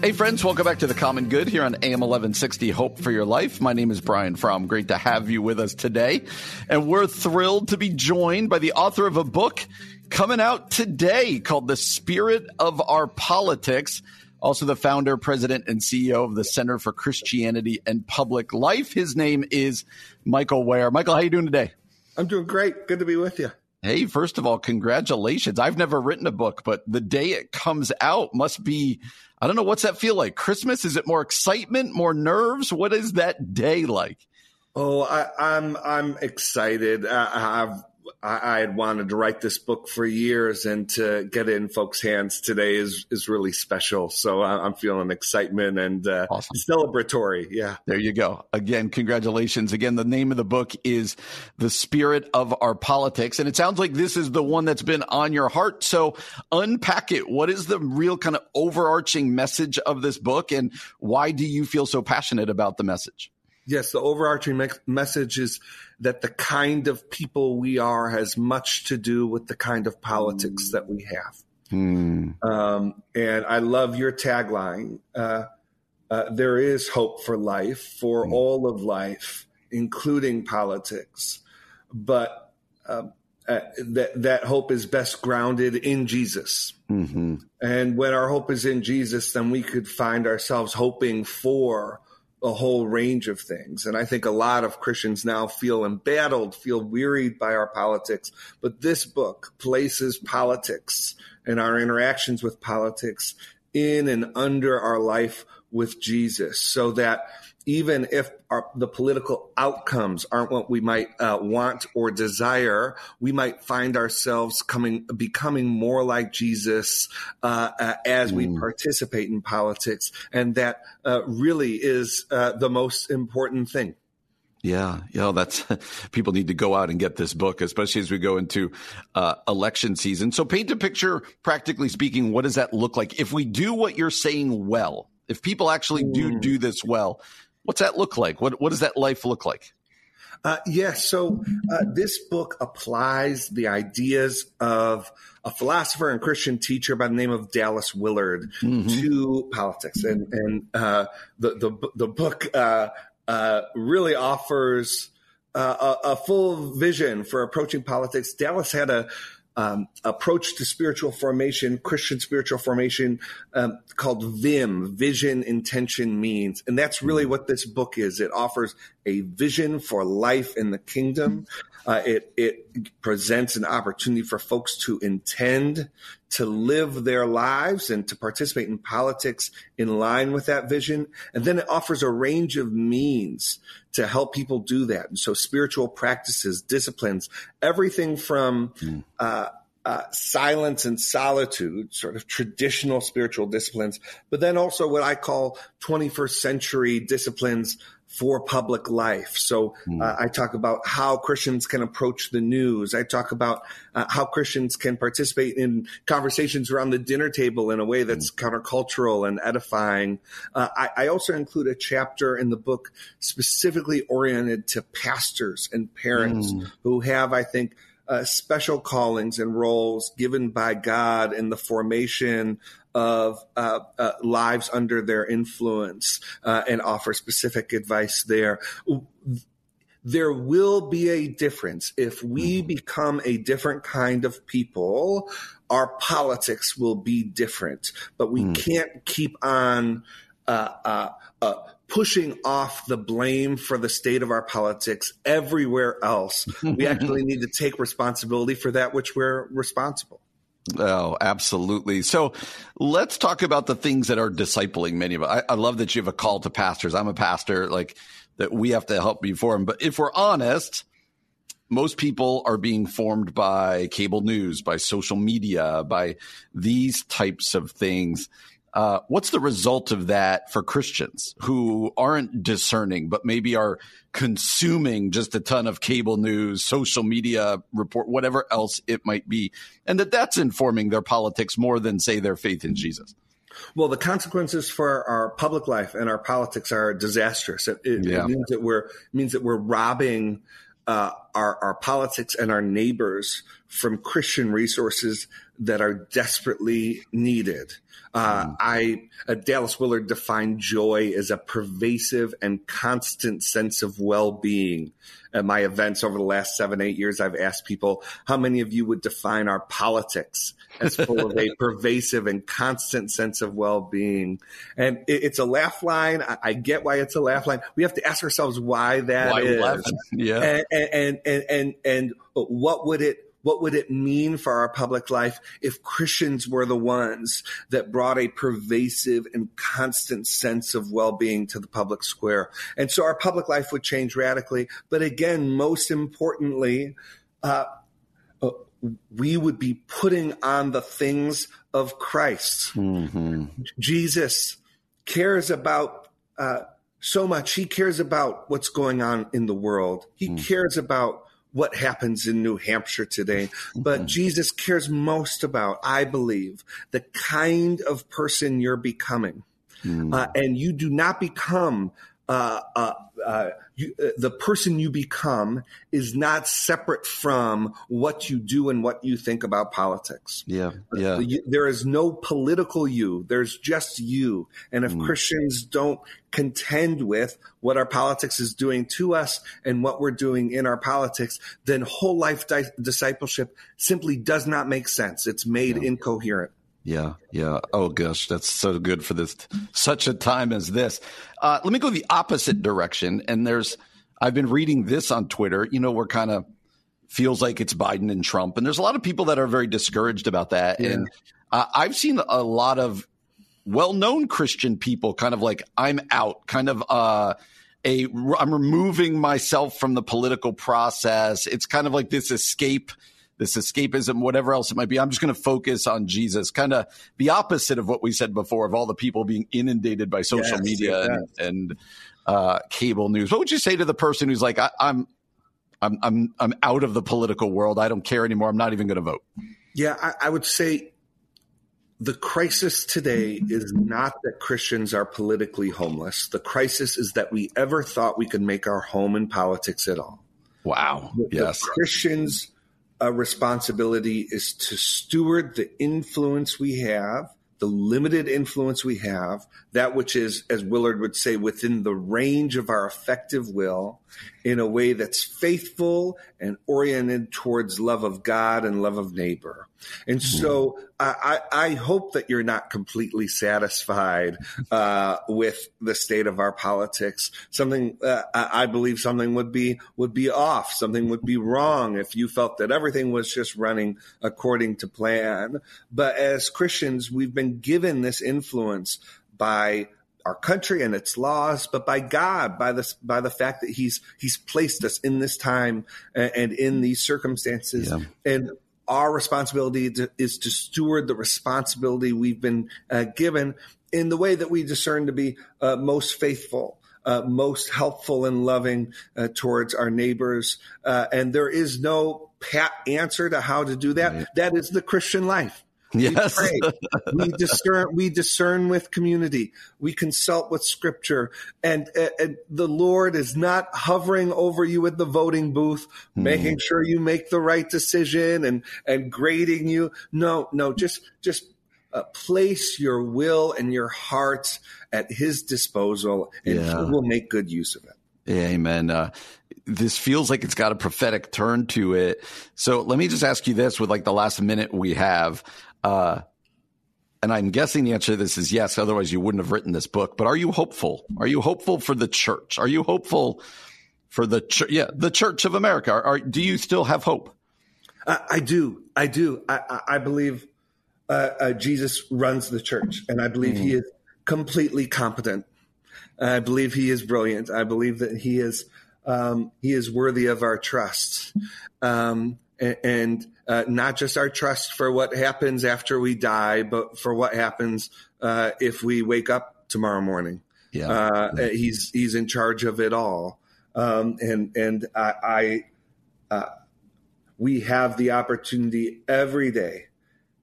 Hey, friends, welcome back to The Common Good here on AM 1160 Hope for Your Life. My name is Brian Fromm. Great to have you with us today. And we're thrilled to be joined by the author of a book coming out today called The Spirit of Our Politics. Also, the founder, president, and CEO of the Center for Christianity and Public Life. His name is Michael Wear. Michael, how you doing today? I'm doing great. Good to be with you. Hey, first of all, congratulations. I've never written a book, but the day it comes out must be, I don't know, what's that feel like? Christmas? Is it more excitement, more nerves? What is that day like? Oh, I, am I'm, I'm excited. I, I've I, I, had wanted to write this book for years, and to get it in folks' hands today is is really special. So I, am feeling excitement and uh, awesome. celebratory. Yeah, there you go. Again, congratulations. Again, the name of the book is "The Spirit of Our Politics," and it sounds like this is the one that's been on your heart. So unpack it. What is the real kind of overarching message of this book, and why do you feel so passionate about the message? Yes, the overarching me- message is that the kind of people we are has much to do with the kind of politics that we have. Hmm. Um, and I love your tagline. Uh, uh, there is hope for life, for hmm. all of life, including politics. But uh, uh, that that hope is best grounded in Jesus. Mm-hmm. And when our hope is in Jesus, then we could find ourselves hoping for a whole range of things. And I think a lot of Christians now feel embattled, feel wearied by our politics. But this book places politics and our interactions with politics in and under our life with Jesus so that even if our, the political outcomes aren't what we might uh, want or desire, we might find ourselves coming, becoming more like Jesus uh, uh, as mm. we participate in politics, and that uh, really is uh, the most important thing. Yeah, yeah, that's people need to go out and get this book, especially as we go into uh, election season. So, paint a picture, practically speaking, what does that look like if we do what you're saying well? If people actually do mm. do this well, What's that look like? What what does that life look like? Uh, yes. so uh, this book applies the ideas of a philosopher and Christian teacher by the name of Dallas Willard mm-hmm. to politics, and and uh, the the the book uh, uh, really offers uh, a, a, full vision for approaching politics. Dallas had a um, approach to spiritual formation, Christian spiritual formation, um, called VIM, Vision, Intention, Means. And that's really what this book is. It offers a vision for life in the kingdom. Uh, it, it presents an opportunity for folks to intend to live their lives and to participate in politics in line with that vision. And then it offers a range of means to help people do that. And so spiritual practices, disciplines, everything from, mm. uh, uh, silence and solitude, sort of traditional spiritual disciplines, but then also what I call 21st century disciplines for public life. So uh, I talk about how Christians can approach the news. I talk about uh, how Christians can participate in conversations around the dinner table in a way that's mm. countercultural and edifying. Uh, I, I, also include a chapter in the book specifically oriented to pastors and parents mm. who have, I think, uh, special callings and roles given by God in the formation of uh, uh, lives under their influence uh, and offer specific advice there. There will be a difference if we mm-hmm. become a different kind of people. Our politics will be different, but we mm. can't keep on uh, uh, uh, pushing off the blame for the state of our politics everywhere else. we actually need to take responsibility for that which we're responsible. Oh, absolutely. So let's talk about the things that are discipling many of us. I, I, love that you have a call to pastors. I'm a pastor, like that we have to help be formed. But if we're honest, most people are being formed by cable news, by social media, by these types of things. Uh, what's the result of that for Christians who aren't discerning, but maybe are consuming just a ton of cable news, social media report, whatever else it might be, and that that's informing their politics more than, say, their faith in Jesus? Well, the consequences for our public life and our politics are disastrous. It, it, yeah. it means that we're means that we're robbing uh, our our politics and our neighbors from Christian resources that are desperately needed. Uh, mm. I uh, Dallas Willard defined joy as a pervasive and constant sense of well-being. At my events over the last seven, eight years, I've asked people how many of you would define our politics as full of a pervasive and constant sense of well-being. And it, it's a laugh line. I, I, get why it's a laugh line. We have to ask ourselves why that why is. Yeah. And, and, and, and, and what would it what would it mean for our public life if Christians were the ones that brought a pervasive and constant sense of well-being to the public square? And so our public life would change radically. But again, most importantly, uh, uh, we would be putting on the things of Christ. Mm-hmm. Jesus cares about uh, so much. He cares about what's going on in the world. He mm. cares about what happens in New Hampshire today. But mm-hmm. Jesus cares most about, I believe, the kind of person you're becoming. Mm. Uh, and you do not become uh, uh, uh, you, uh, the person you become is not separate from what you do and what you think about politics. Yeah, yeah. You, there is no political you. There's just you. And if mm. Christians don't contend with what our politics is doing to us and what we're doing in our politics, then whole life di- discipleship simply does not make sense. It's made yeah. incoherent. Yeah, yeah. Oh gosh, that's so good for this such a time as this. Uh, let me go the opposite direction. And there's, I've been reading this on Twitter. You know, we're kind of feels like it's Biden and Trump, and there's a lot of people that are very discouraged about that. Yeah. And uh, I've seen a lot of well-known Christian people kind of like I'm out, kind of uh, a I'm removing myself from the political process. It's kind of like this escape this escapism, whatever else it might be. I'm just going to focus on Jesus, kind of the opposite of what we said before of all the people being inundated by social yes, media yes. and, and uh, cable news. What would you say to the person who's like, I, I'm, I'm, I'm, I'm out of the political world. I don't care anymore. I'm not even going to vote. Yeah, I, I would say the crisis today is not that Christians are politically homeless. The crisis is that we ever thought we could make our home in politics at all. Wow. The, yes. The Christians uh, responsibility is to steward the influence we have, the limited influence we have, that which is, as Willard would say, within the range of our effective will, in a way that's faithful and oriented towards love of God and love of neighbor. And hmm. so I, I hope that you're not completely satisfied uh, with the state of our politics. Something uh, I believe something would be would be off. Something would be wrong if you felt that everything was just running according to plan. But as Christians, we've been given this influence by our country and its laws, but by God, by the by the fact that He's He's placed us in this time and, and in these circumstances, yeah. and our responsibility to, is to steward the responsibility we've been uh, given in the way that we discern to be uh, most faithful. Uh, most helpful and loving uh, towards our neighbors. Uh, and there is no pat answer to how to do that. Right. That is the Christian life. Yes. We, we discern, we discern with community. We consult with scripture and, and, the Lord is not hovering over you at the voting booth, mm. making sure you make the right decision and, and grading you. No, no, just, just uh, place your will and your heart at his disposal and yeah. he will make good use of it. Amen. Uh, this feels like it's got a prophetic turn to it. So let me just ask you this with like the last minute we have. Uh, and I'm guessing the answer to this is yes. Otherwise, you wouldn't have written this book. But are you hopeful? Are you hopeful for the church? Are you hopeful for the church? yeah the Church of America? Are, are, do you still have hope? I, I do. I do. I, I believe uh, uh, Jesus runs the church, and I believe mm. he is completely competent. I believe he is brilliant. I believe that he is um, he is worthy of our trust. Um, and, uh, not just our trust for what happens after we die, but for what happens uh, if we wake up tomorrow morning. Yeah. Uh, he's he's in charge of it all, um, and and I, I uh, we have the opportunity every day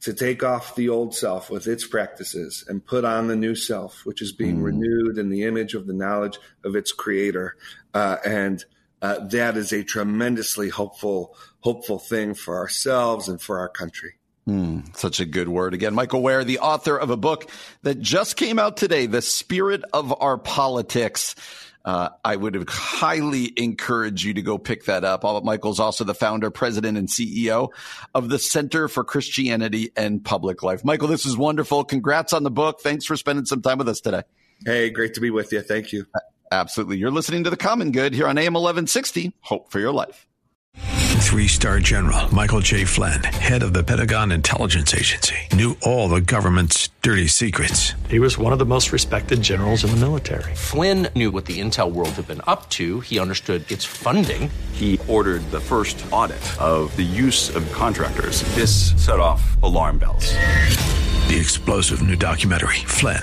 to take off the old self with its practices and put on the new self, which is being mm. renewed in the image of the knowledge of its creator. Uh, and uh, that is a tremendously hopeful, hopeful thing for ourselves and for our country. Mm, such a good word. Again, Michael Wear, the author of a book that just came out today, The Spirit of Our Politics. Uh, I would highly encourage you to go pick that up. Michael's also the founder, president, and CEO of the Center for Christianity and Public Life. Michael, this is wonderful. Congrats on the book. Thanks for spending some time with us today. Hey, great to be with you. Thank you. Absolutely. You're listening to The Common Good here on AM 1160. Hope for your life. Three star general Michael J. Flynn, head of the Pentagon Intelligence Agency, knew all the government's dirty secrets. He was one of the most respected generals in the military. Flynn knew what the intel world had been up to, he understood its funding. He ordered the first audit of the use of contractors. This set off alarm bells. The explosive new documentary, Flynn,